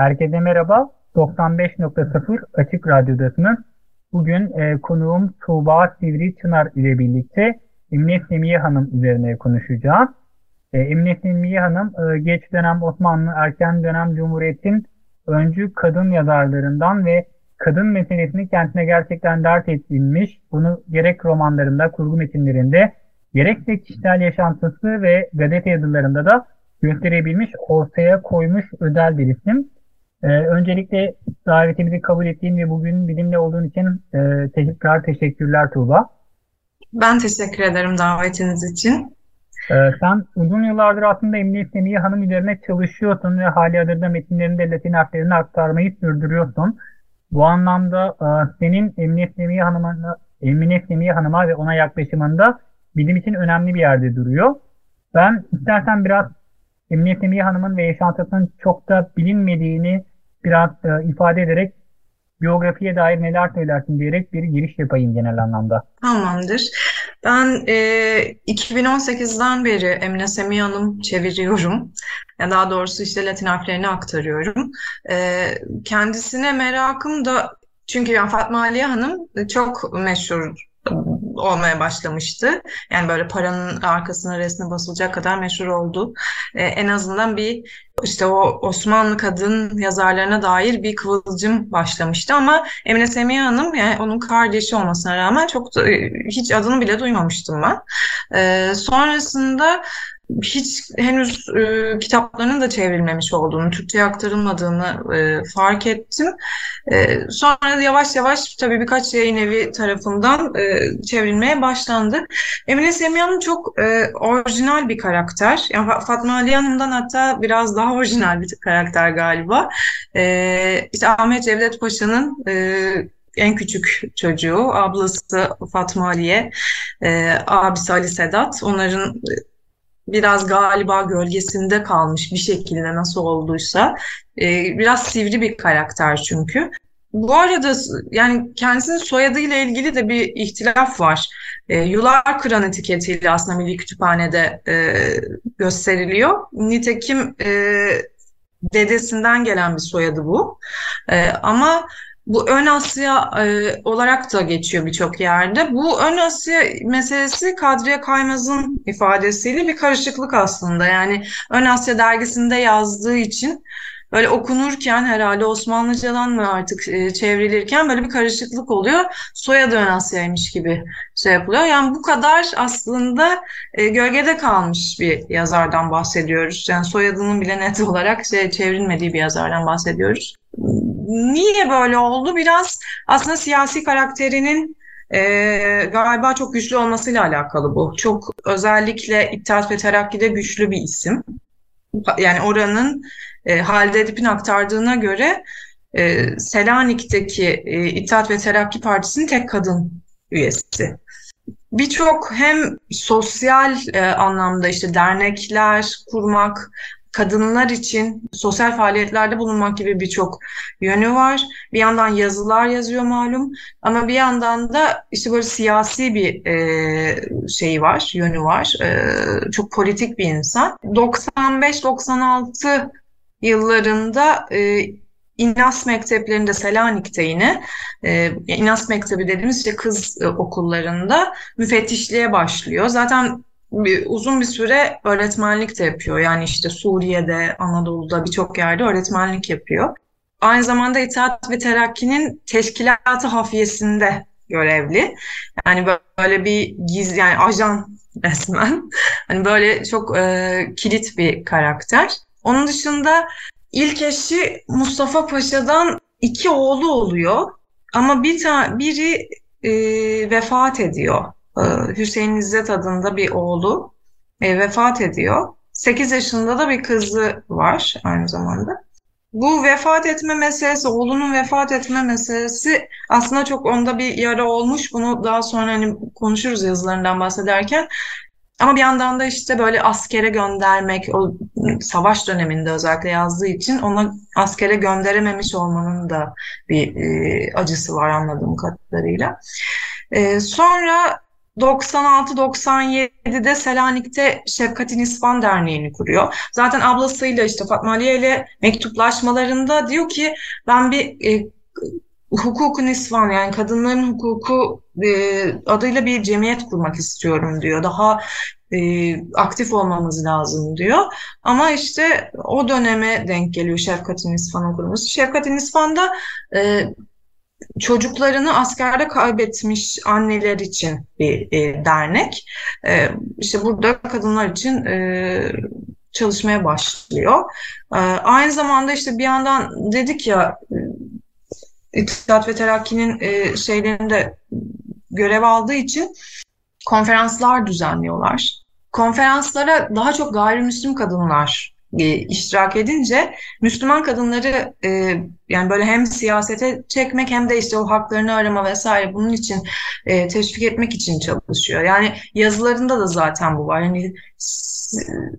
Herkese merhaba. 95.0 Açık Radyo'dasınız. Bugün e, konuğum Tuğba Sivri Çınar ile birlikte Emine Semiye Hanım üzerine konuşacağız. E, Emine Semiye Hanım e, geç dönem Osmanlı, erken dönem Cumhuriyet'in öncü kadın yazarlarından ve kadın meselesini kendine gerçekten dert edilmiş. Bunu gerek romanlarında, kurgu metinlerinde, gerekse kişisel yaşantısı ve gazete yazılarında da gösterebilmiş, ortaya koymuş özel bir isim. Ee, öncelikle davetimizi kabul ettiğin ve bugün bizimle olduğun için e, tekrar teşekkürler Tuğba. Ben teşekkür ederim davetiniz için. Ee, sen uzun yıllardır aslında Emine Semiye Hanım üzerine çalışıyorsun ve hali hazırda metinlerinde Latin harflerini aktarmayı sürdürüyorsun. Bu anlamda e, senin Emine Semiye Hanım'a Emine Semiye Hanım'a ve ona yaklaşımında bizim için önemli bir yerde duruyor. Ben istersen biraz Emine Semiye Hanım'ın ve yaşantısının çok da bilinmediğini biraz e, ifade ederek biyografiye dair neler söylersin diyerek bir giriş yapayım genel anlamda. Tamamdır. Ben e, 2018'den beri Emine Semiye Hanım çeviriyorum. Yani daha doğrusu işte Latin harflerini aktarıyorum. E, kendisine merakım da çünkü yani Fatma Aliye Hanım çok meşhur olmaya başlamıştı. Yani böyle paranın arkasına resmi basılacak kadar meşhur oldu. Ee, en azından bir işte o Osmanlı kadın yazarlarına dair bir kıvılcım başlamıştı ama Emine Semiye Hanım yani onun kardeşi olmasına rağmen çok da, hiç adını bile duymamıştım ben. Ee, sonrasında hiç henüz e, kitaplarının da çevrilmemiş olduğunu, Türkçe'ye aktarılmadığını e, fark ettim. E, sonra yavaş yavaş tabii birkaç yayın evi tarafından e, çevrilmeye başlandı. Emine Semiha Hanım çok e, orijinal bir karakter. Yani Fatma Ali Hanım'dan hatta biraz daha orijinal bir karakter galiba. E, işte Ahmet Cevdet Paşa'nın e, en küçük çocuğu, ablası Fatma Aliye, e, abisi Ali Sedat. Onların biraz galiba gölgesinde kalmış bir şekilde nasıl olduysa. E, biraz sivri bir karakter çünkü. Bu arada yani kendisinin soyadıyla ilgili de bir ihtilaf var. E, Yular Kıran etiketiyle aslında Milli Kütüphane'de e, gösteriliyor. Nitekim e, dedesinden gelen bir soyadı bu. E, ama bu ön Asya e, olarak da geçiyor birçok yerde. Bu ön Asya meselesi Kadriye Kaymaz'ın ifadesiyle bir karışıklık aslında. Yani ön Asya dergisinde yazdığı için böyle okunurken herhalde Osmanlıcadan mı artık e, çevrilirken böyle bir karışıklık oluyor. Soyadı ön Asya'ymış gibi şey yapılıyor. Yani bu kadar aslında e, gölgede kalmış bir yazardan bahsediyoruz. Yani soyadının bile net olarak şey, çevrilmediği bir yazardan bahsediyoruz niye böyle oldu? Biraz aslında siyasi karakterinin e, galiba çok güçlü olmasıyla alakalı bu. Çok özellikle İttihat ve Terakki'de güçlü bir isim. Yani oranın e, Halide Edip'in aktardığına göre e, Selanik'teki e, İttihat ve Terakki Partisi'nin tek kadın üyesi. Birçok hem sosyal e, anlamda işte dernekler kurmak, kadınlar için sosyal faaliyetlerde bulunmak gibi birçok yönü var. Bir yandan yazılar yazıyor malum ama bir yandan da işte böyle siyasi bir e, şeyi var, yönü var. E, çok politik bir insan. 95-96 yıllarında e, İnas mekteplerinde Selanik'te yine e, İnas Mektebi dediğimiz işte kız e, okullarında müfettişliğe başlıyor. Zaten bir, uzun bir süre öğretmenlik de yapıyor. Yani işte Suriye'de, Anadolu'da birçok yerde öğretmenlik yapıyor. Aynı zamanda İttihat ve Terakki'nin teşkilatı hafiyesinde görevli. Yani böyle bir giz yani ajan resmen. Hani böyle çok e, kilit bir karakter. Onun dışında ilk eşi Mustafa Paşa'dan iki oğlu oluyor. Ama bir tane biri e, vefat ediyor. E, Hüseyin İzzet adında bir oğlu e, vefat ediyor. 8 yaşında da bir kızı var aynı zamanda. Bu vefat etme meselesi, oğlunun vefat etme meselesi aslında çok onda bir yara olmuş. Bunu daha sonra hani konuşuruz yazılarından bahsederken. Ama bir yandan da işte böyle askere göndermek, o savaş döneminde özellikle yazdığı için ona askere gönderememiş olmanın da bir e, acısı var anladığım kadarıyla. E, sonra 96-97'de Selanik'te Şefkatin İspan Derneği'ni kuruyor. Zaten ablasıyla işte Fatma Aliye ile mektuplaşmalarında diyor ki ben bir e, hukukun isvan yani kadınların hukuku e, adıyla bir cemiyet kurmak istiyorum diyor. Daha e, aktif olmamız lazım diyor. Ama işte o döneme denk geliyor Şefkatin İsfan'ın kurulması. Şefkatin İsfan'da e, çocuklarını askerde kaybetmiş anneler için bir e, dernek. E, işte burada kadınlar için e, çalışmaya başlıyor. E, aynı zamanda işte bir yandan dedik ya İttihat ve Terakki'nin e, şeylerinde görev aldığı için konferanslar düzenliyorlar. Konferanslara daha çok gayrimüslim kadınlar e, iştirak edince Müslüman kadınları e, yani böyle hem siyasete çekmek hem de işte o haklarını arama vesaire bunun için e, teşvik etmek için çalışıyor. Yani yazılarında da zaten bu var. Yani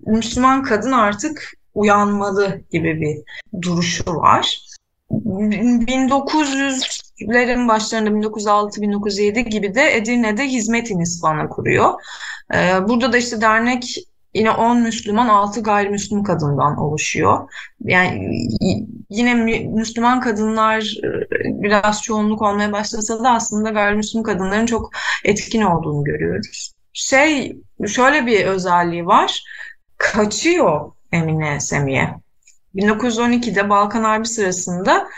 Müslüman kadın artık uyanmalı gibi bir duruşu var. 1900'lerin başlarında 1906-1907 gibi de Edirne'de Hizmet İnisfanı kuruyor. Ee, burada da işte dernek yine 10 Müslüman 6 gayrimüslim kadından oluşuyor. Yani yine Müslüman kadınlar e, biraz çoğunluk olmaya başlasa da aslında gayrimüslim kadınların çok etkin olduğunu görüyoruz. Şey şöyle bir özelliği var. Kaçıyor Emine Semiye. 1912'de Balkan Harbi sırasında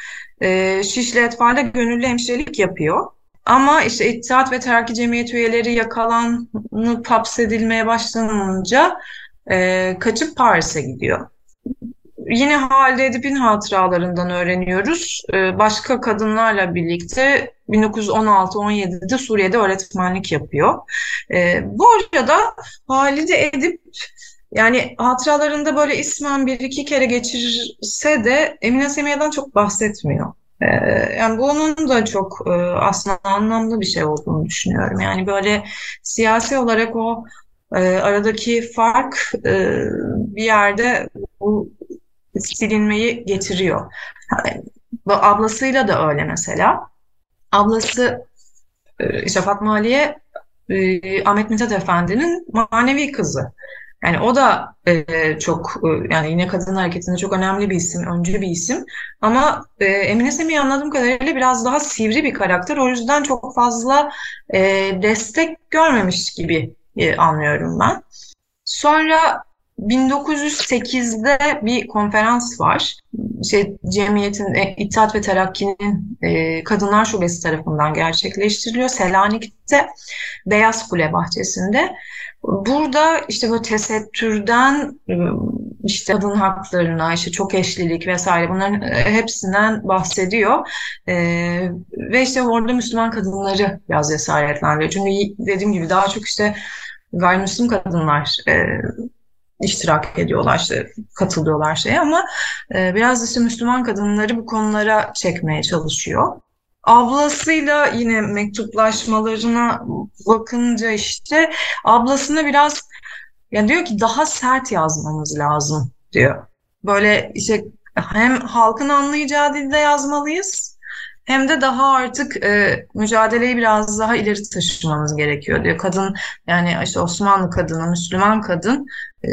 e, Şişli Etfal'de gönüllü hemşirelik yapıyor. Ama işte İttihat ve Terakki Cemiyeti üyeleri yakalanıp hapsedilmeye başlanınca e, kaçıp Paris'e gidiyor. Yine Halide Edip'in hatıralarından öğreniyoruz. E, başka kadınlarla birlikte 1916-17'de Suriye'de öğretmenlik yapıyor. E, bu arada Halide Edip yani hatıralarında böyle ismen bir iki kere geçirse de Emine Semiha'dan çok bahsetmiyor. Ee, yani bunun da çok e, aslında anlamlı bir şey olduğunu düşünüyorum. Yani böyle siyasi olarak o e, aradaki fark e, bir yerde bu silinmeyi getiriyor. Yani, ablasıyla da öyle mesela. Ablası işte Fatma Aliye Ahmet Mithat Efendi'nin manevi kızı. Yani o da e, çok e, yani yine kadın hareketinde çok önemli bir isim, öncü bir isim. Ama e, Emine Semih anladığım kadarıyla biraz daha sivri bir karakter. O yüzden çok fazla e, destek görmemiş gibi e, anlıyorum ben. Sonra 1908'de bir konferans var. Şey, cemiyetin, e, İttihat ve Terakki'nin e, Kadınlar Şubesi tarafından gerçekleştiriliyor. Selanik'te Beyaz Kule bahçesinde. Burada işte bu tesettürden işte kadın haklarına, işte çok eşlilik vesaire bunların hepsinden bahsediyor. Ee, ve işte orada Müslüman kadınları biraz cesaretlendiriyor. Çünkü dediğim gibi daha çok işte gayrimüslim kadınlar e, iştirak ediyorlar, işte katılıyorlar şeye ama e, biraz işte Müslüman kadınları bu konulara çekmeye çalışıyor. Ablasıyla yine mektuplaşmalarına bakınca işte ablasına biraz ya diyor ki daha sert yazmamız lazım diyor. Böyle işte hem halkın anlayacağı dilde yazmalıyız hem de daha artık e, mücadeleyi biraz daha ileri taşımamız gerekiyor diyor. Kadın yani işte Osmanlı kadını, Müslüman kadın e,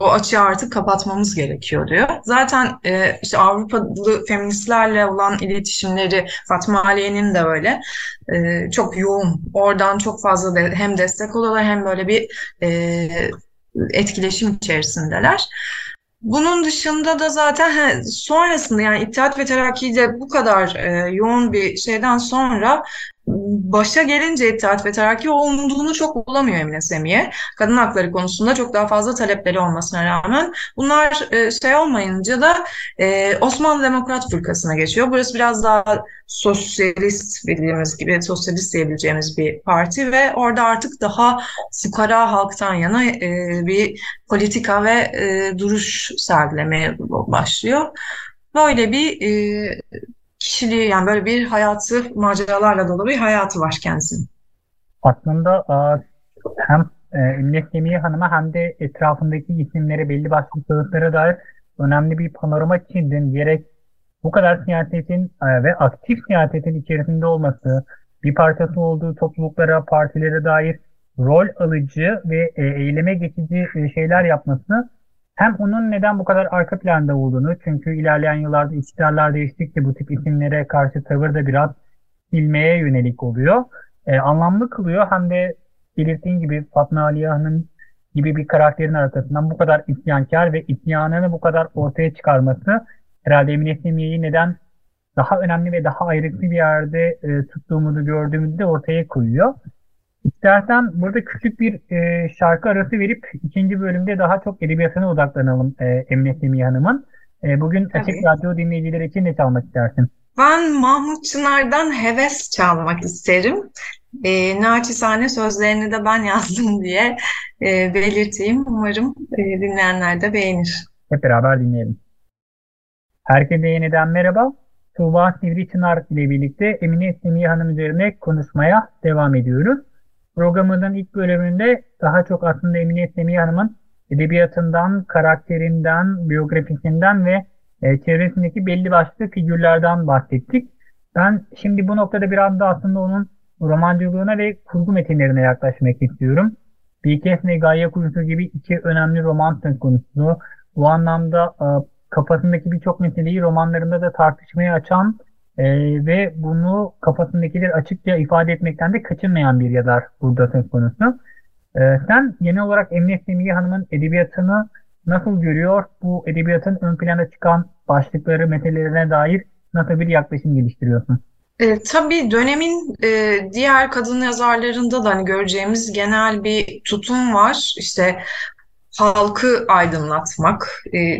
o açığı artık kapatmamız gerekiyor diyor. Zaten e, işte Avrupalı feministlerle olan iletişimleri Fatma Aliye'nin de öyle e, çok yoğun. Oradan çok fazla de, hem destek oluyorlar hem böyle bir e, etkileşim içerisindeler. Bunun dışında da zaten he, sonrasında yani İttihat ve Terakki'de bu kadar e, yoğun bir şeyden sonra başa gelince İttihat ve Terakki umduğunu çok bulamıyor Emine Semiye. Kadın hakları konusunda çok daha fazla talepleri olmasına rağmen bunlar e, şey olmayınca da e, Osmanlı Demokrat Fırkası'na geçiyor. Burası biraz daha sosyalist bildiğimiz gibi sosyalist diyebileceğimiz bir parti ve orada artık daha fukara halktan yana e, bir politika ve e, duruş sergilemeye başlıyor. Böyle bir e, kişiliği yani böyle bir hayatı maceralarla dolu bir hayatı var kendisinin. Aslında hem e, Emine Semiye Hanım'a hem de etrafındaki isimlere belli başlı şahıslara dair önemli bir panorama çizdin. Gerek bu kadar siyasetin e, ve aktif siyasetin içerisinde olması, bir parçası olduğu topluluklara, partilere dair rol alıcı ve e, eyleme geçici şeyler yapması hem onun neden bu kadar arka planda olduğunu çünkü ilerleyen yıllarda iktidarlar değiştikçe bu tip isimlere karşı tavır da biraz silmeye yönelik oluyor. E, anlamlı kılıyor hem de belirttiğin gibi Fatma Aliye Hanım gibi bir karakterin arkasından bu kadar isyankar ve isyanını bu kadar ortaya çıkarması herhalde Emine Semiye'yi neden daha önemli ve daha ayrıklı bir yerde e, tuttuğumuzu gördüğümüzde ortaya koyuyor. İstersen burada küçük bir e, şarkı arası verip ikinci bölümde daha çok edebiyatına odaklanalım e, Emine Semih Hanım'ın. E, bugün Tabii. Açık Radyo dinleyicileri için ne çalmak istersin? Ben Mahmut Çınar'dan Heves çalmak isterim. E, naçizane sözlerini de ben yazdım diye e, belirteyim. Umarım e, dinleyenler de beğenir. Hep beraber dinleyelim. Herkese yeniden merhaba. Tuğba Sivri Çınar ile birlikte Emine Semih Hanım üzerine konuşmaya devam ediyoruz. Programımızın ilk bölümünde daha çok aslında Emine Semih Hanım'ın edebiyatından, karakterinden, biyografisinden ve e, çevresindeki belli başlı figürlerden bahsettik. Ben şimdi bu noktada biraz da aslında onun romancılığına ve kurgu metinlerine yaklaşmak istiyorum. Bilkes ve Gaye Kurusu gibi iki önemli roman söz konusu. Bu anlamda e, kafasındaki birçok meseleyi romanlarında da tartışmaya açan e, ve bunu kafasındakileri açıkça ifade etmekten de kaçınmayan bir yazar burada söz konusu. E, sen genel olarak Emine Semiye Hanım'ın edebiyatını nasıl görüyor? Bu edebiyatın ön plana çıkan başlıkları, meselelerine dair nasıl bir yaklaşım geliştiriyorsun? E, tabii dönemin e, diğer kadın yazarlarında da hani göreceğimiz genel bir tutum var. İşte halkı aydınlatmak, e,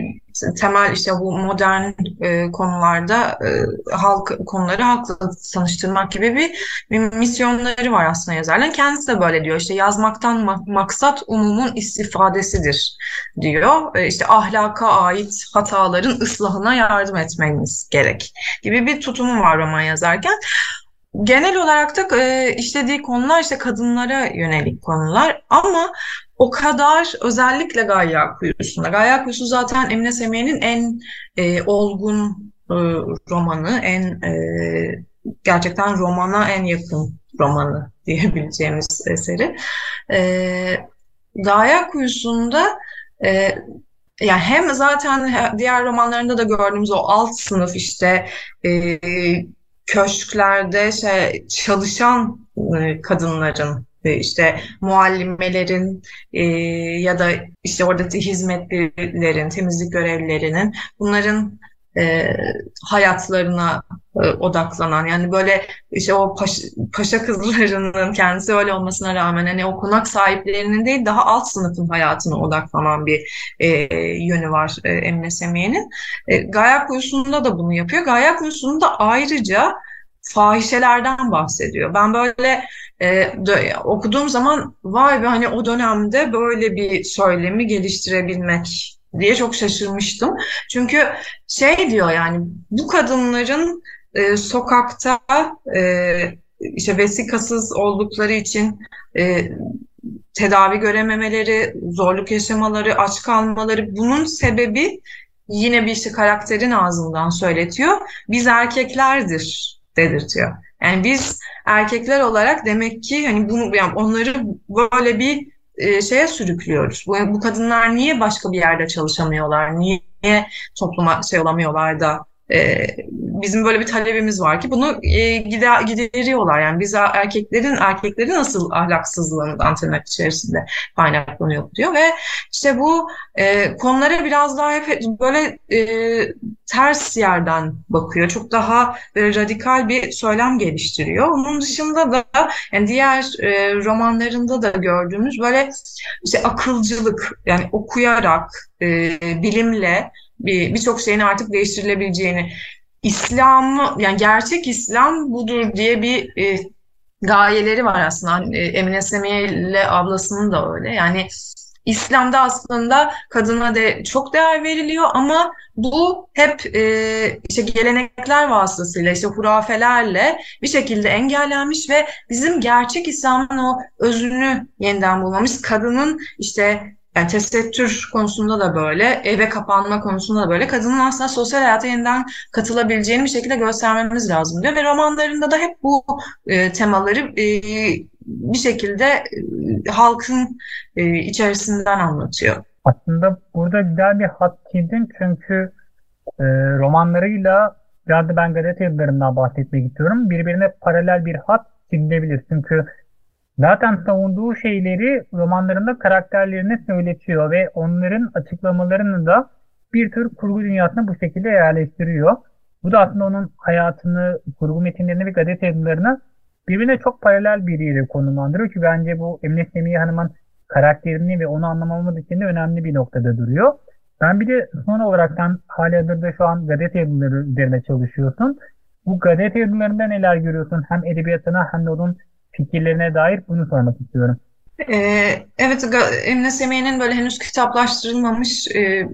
temel işte bu modern e, konularda e, halk konuları halkla tanıştırmak gibi bir, bir misyonları var aslında yazarların. Kendisi de böyle diyor işte yazmaktan ma- maksat umumun istifadesidir diyor. E, işte ahlaka ait hataların ıslahına yardım etmeniz gerek gibi bir tutumu var roman yazarken. Genel olarak da e, işlediği konular işte kadınlara yönelik konular ama o kadar özellikle Gaye Kuyusu'nda. Gaye Kuyusu zaten Emine Semiye'nin en e, olgun e, romanı, en e, gerçekten romana en yakın romanı diyebileceğimiz eseri. E, Gaye Kuyusu'nda e, yani hem zaten diğer romanlarında da gördüğümüz o alt sınıf işte e, köşklerde şey çalışan e, kadınların işte muallimelerin e, ya da işte oradaki hizmetlilerin, temizlik görevlilerinin bunların e, hayatlarına e, odaklanan yani böyle işte o paş, paşa kızlarının kendisi öyle olmasına rağmen hani o konak sahiplerinin değil daha alt sınıfın hayatına odaklanan bir e, yönü var e, Emine Semiye'nin. E, Gayak Kuyusu'nda da bunu yapıyor. Gayak Kuyusu'nda ayrıca fahişelerden bahsediyor. Ben böyle e, okuduğum zaman vay be hani o dönemde böyle bir söylemi geliştirebilmek diye çok şaşırmıştım. Çünkü şey diyor yani bu kadınların e, sokakta e, işte vesikasız oldukları için e, tedavi görememeleri, zorluk yaşamaları, aç kalmaları bunun sebebi yine bir işte karakterin ağzından söyletiyor. Biz erkeklerdir dedirtiyor. Yani biz erkekler olarak demek ki hani bunu yani onları böyle bir e, şeye sürüklüyoruz. Bu, bu kadınlar niye başka bir yerde çalışamıyorlar? Niye topluma şey olamıyorlar da e, bizim böyle bir talebimiz var ki bunu e, gider, gideriyorlar. Yani biz erkeklerin erkeklerin nasıl ahlaksızlığından tırnak içerisinde kaynaklanıyor diyor ve işte bu e, konulara biraz daha hep böyle e, ters yerden bakıyor. Çok daha böyle radikal bir söylem geliştiriyor. Onun dışında da yani diğer romanlarında da gördüğümüz böyle işte akılcılık yani okuyarak bilimle birçok bir şeyin artık değiştirilebileceğini İslam yani gerçek İslam budur diye bir e, gayeleri var aslında. E, Emine Semiye ile ablasının da öyle. Yani İslam'da aslında kadına de çok değer veriliyor ama bu hep e, işte gelenekler vasıtasıyla işte hurafelerle bir şekilde engellenmiş ve bizim gerçek İslam'ın o özünü yeniden bulmamız kadının işte yani tesettür konusunda da böyle, eve kapanma konusunda da böyle. Kadının aslında sosyal hayata yeniden katılabileceğini bir şekilde göstermemiz lazım diyor. Ve romanlarında da hep bu e, temaları e, bir şekilde e, halkın e, içerisinden anlatıyor. Aslında burada güzel bir hat çizdin çünkü e, romanlarıyla biraz da ben gazete yazılarından bahsetmek istiyorum. Birbirine paralel bir hat çizilebilir. Çünkü Zaten savunduğu şeyleri romanlarında karakterlerine söyletiyor ve onların açıklamalarını da bir tür kurgu dünyasına bu şekilde yerleştiriyor. Bu da aslında onun hayatını, kurgu metinlerini ve gazete yazılarını birbirine çok paralel bir yere konumlandırıyor ki bence bu Emine Semiye Hanım'ın karakterini ve onu anlamamız için de önemli bir noktada duruyor. Ben bir de son olarak sen hali hazırda şu an gazete yazıları üzerine çalışıyorsun. Bu gazete yazılarında neler görüyorsun? Hem edebiyatına hem de onun fikirlerine dair bunu sormak istiyorum. Ee, evet, Emine Semih'in böyle henüz kitaplaştırılmamış e,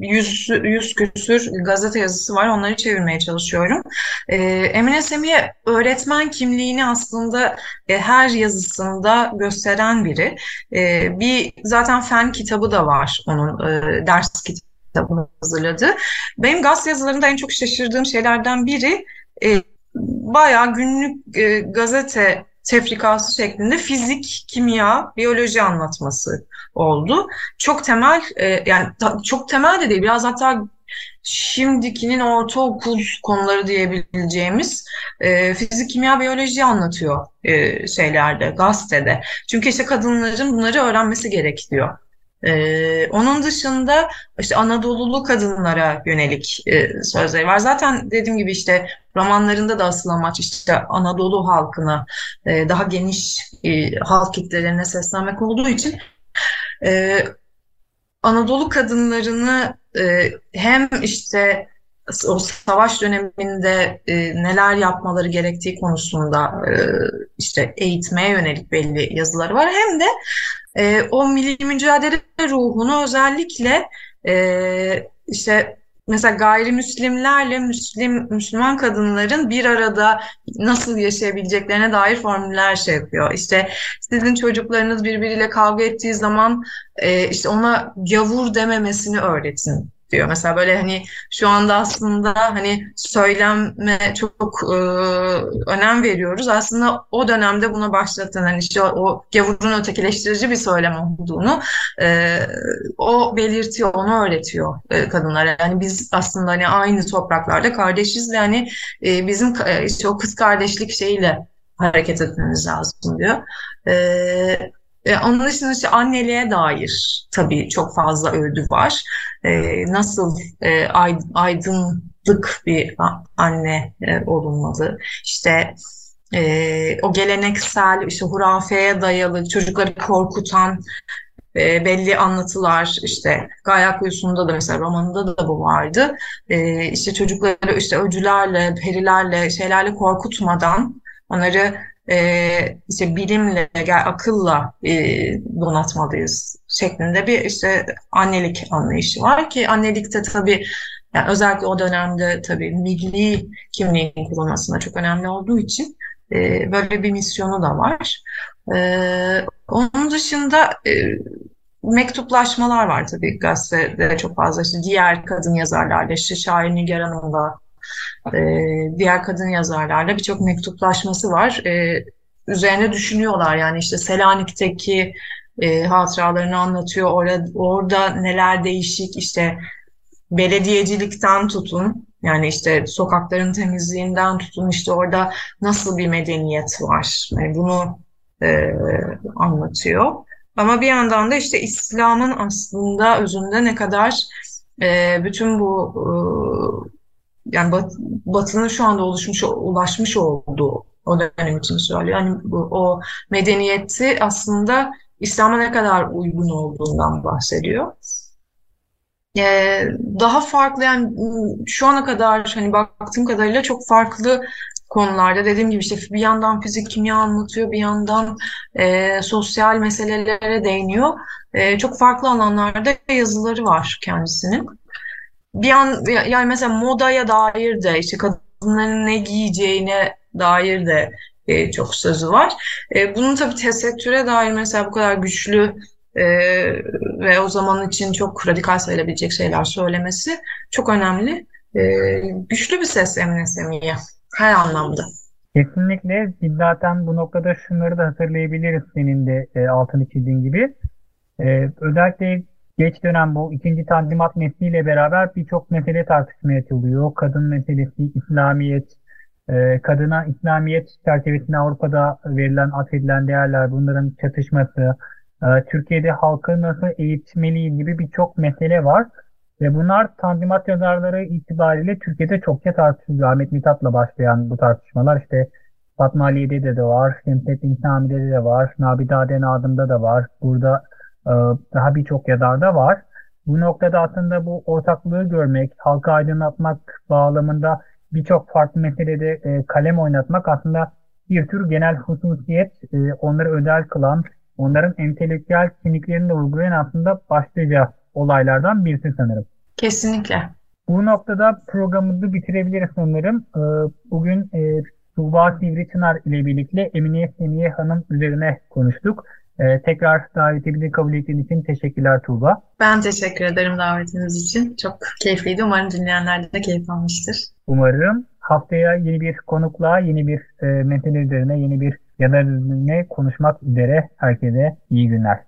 yüz, yüz küsür gazete yazısı var. Onları çevirmeye çalışıyorum. E, Emine Semih öğretmen kimliğini aslında e, her yazısında gösteren biri. E, bir zaten fen kitabı da var onun e, ders kitabını hazırladı. Benim gazete yazılarında en çok şaşırdığım şeylerden biri e, bayağı günlük e, gazete tefrikası şeklinde fizik, kimya, biyoloji anlatması oldu. Çok temel e, yani çok temel de değil biraz hatta şimdikinin ortaokul konuları diyebileceğimiz e, fizik, kimya, biyoloji anlatıyor e, şeylerde, gazetede. Çünkü işte kadınların bunları öğrenmesi gerekiyor. Ee, onun dışında işte Anadolulu kadınlara yönelik e, sözleri var. Zaten dediğim gibi işte romanlarında da asıl amaç işte Anadolu halkına e, daha geniş e, halk kitlelerine seslenmek olduğu için e, Anadolu kadınlarını e, hem işte o savaş döneminde e, neler yapmaları gerektiği konusunda e, işte eğitmeye yönelik belli yazıları var. Hem de e, o milli mücadele ruhunu özellikle e, işte mesela gayrimüslimlerle Müslim Müslüman kadınların bir arada nasıl yaşayabileceklerine dair formüller şey yapıyor. İşte sizin çocuklarınız birbiriyle kavga ettiği zaman e, işte ona gavur dememesini öğretin diyor. Mesela böyle hani şu anda aslında hani söyleme çok e, önem veriyoruz. Aslında o dönemde buna başlatan hani işte o, gavurun ötekileştirici bir söylem olduğunu e, o belirtiyor, onu öğretiyor e, kadınlara. Yani biz aslında hani aynı topraklarda kardeşiz ve hani e, bizim e, işte o kız kardeşlik şeyiyle hareket etmemiz lazım diyor. E, e, onun dışında işte anneliğe dair tabii çok fazla öykü var. E, nasıl e, aydınlık bir anne e, olunmalı. İşte e, o geleneksel işte hurafeye dayalı çocukları korkutan belli anlatılar işte Gayak Uyusu'nda da mesela romanında da bu vardı. E, işte çocukları işte öcülerle, perilerle, şeylerle korkutmadan onları e, işte bilimle, akılla e, donatmalıyız şeklinde bir işte annelik anlayışı var ki annelikte tabii yani özellikle o dönemde tabii milli kimliğin kurulmasına çok önemli olduğu için e, böyle bir misyonu da var. E, onun dışında e, mektuplaşmalar var tabii gazetede çok fazla. İşte diğer kadın yazarlarla, işte Şair Nigar Hanım'la, e, diğer kadın yazarlarla birçok mektuplaşması var. E, üzerine düşünüyorlar yani işte Selanik'teki e, hatıralarını anlatıyor. Orada, orada neler değişik işte belediyecilikten tutun Yani işte sokakların temizliğinden tutun işte orada nasıl bir medeniyet var. Yani bunu e, anlatıyor. Ama bir yandan da işte İslam'ın aslında özünde ne kadar e, bütün bu e, yani bat, Batı'nın şu anda oluşmuş ulaşmış olduğu o dönem için söylüyor. Yani bu, o medeniyeti aslında İslam'a ne kadar uygun olduğundan bahsediyor. Ee, daha farklı yani şu ana kadar hani baktığım kadarıyla çok farklı konularda dediğim gibi işte bir yandan fizik kimya anlatıyor bir yandan e, sosyal meselelere değiniyor. E, çok farklı alanlarda yazıları var kendisinin. Bir an yani mesela modaya dair de işte kadınların ne giyeceğine dair de e, çok sözü var. E, bunun tabii tesettüre dair mesela bu kadar güçlü e, ve o zaman için çok radikal sayılabilecek şeyler söylemesi çok önemli. E, güçlü bir ses Emine Semiye her anlamda. Kesinlikle zaten bu noktada şunları da hatırlayabiliriz senin de e, altını çizdiğin gibi. E, özellikle geç dönem bu ikinci tanzimat nesliyle beraber birçok mesele tartışmaya açılıyor. Kadın meselesi, İslamiyet, e, kadına İslamiyet çerçevesinde Avrupa'da verilen, atfedilen değerler, bunların çatışması, e, Türkiye'de halkı nasıl eğitmeliyiz gibi birçok mesele var. Ve bunlar Tanzimat yazarları itibariyle Türkiye'de çokça tartışılıyor. Ahmet Mithat'la başlayan bu tartışmalar işte Fatma Aliye'de de, var, Şemsettin Sami'de de var, Nabidade Nadım'da da var. Burada daha birçok yazarda var. Bu noktada aslında bu ortaklığı görmek, halka aydınlatmak bağlamında birçok farklı meselede e, kalem oynatmak aslında bir tür genel hususiyet, e, onları özel kılan, onların entelektüel kimliklerini de uygulayan aslında başlıca olaylardan birisi sanırım. Kesinlikle. Bu noktada programımızı bitirebiliriz sanırım. E, bugün e, Tuğba Sivri Çınar ile birlikte Emine Semiye Hanım üzerine konuştuk. Ee, tekrar davetimizi kabul ettiğiniz için teşekkürler Tuğba. Ben teşekkür ederim davetiniz için. Çok keyifliydi. Umarım dinleyenler de keyif almıştır. Umarım haftaya yeni bir konukla, yeni bir e, mesele üzerine, yeni bir yazar üzerine konuşmak üzere herkese iyi günler.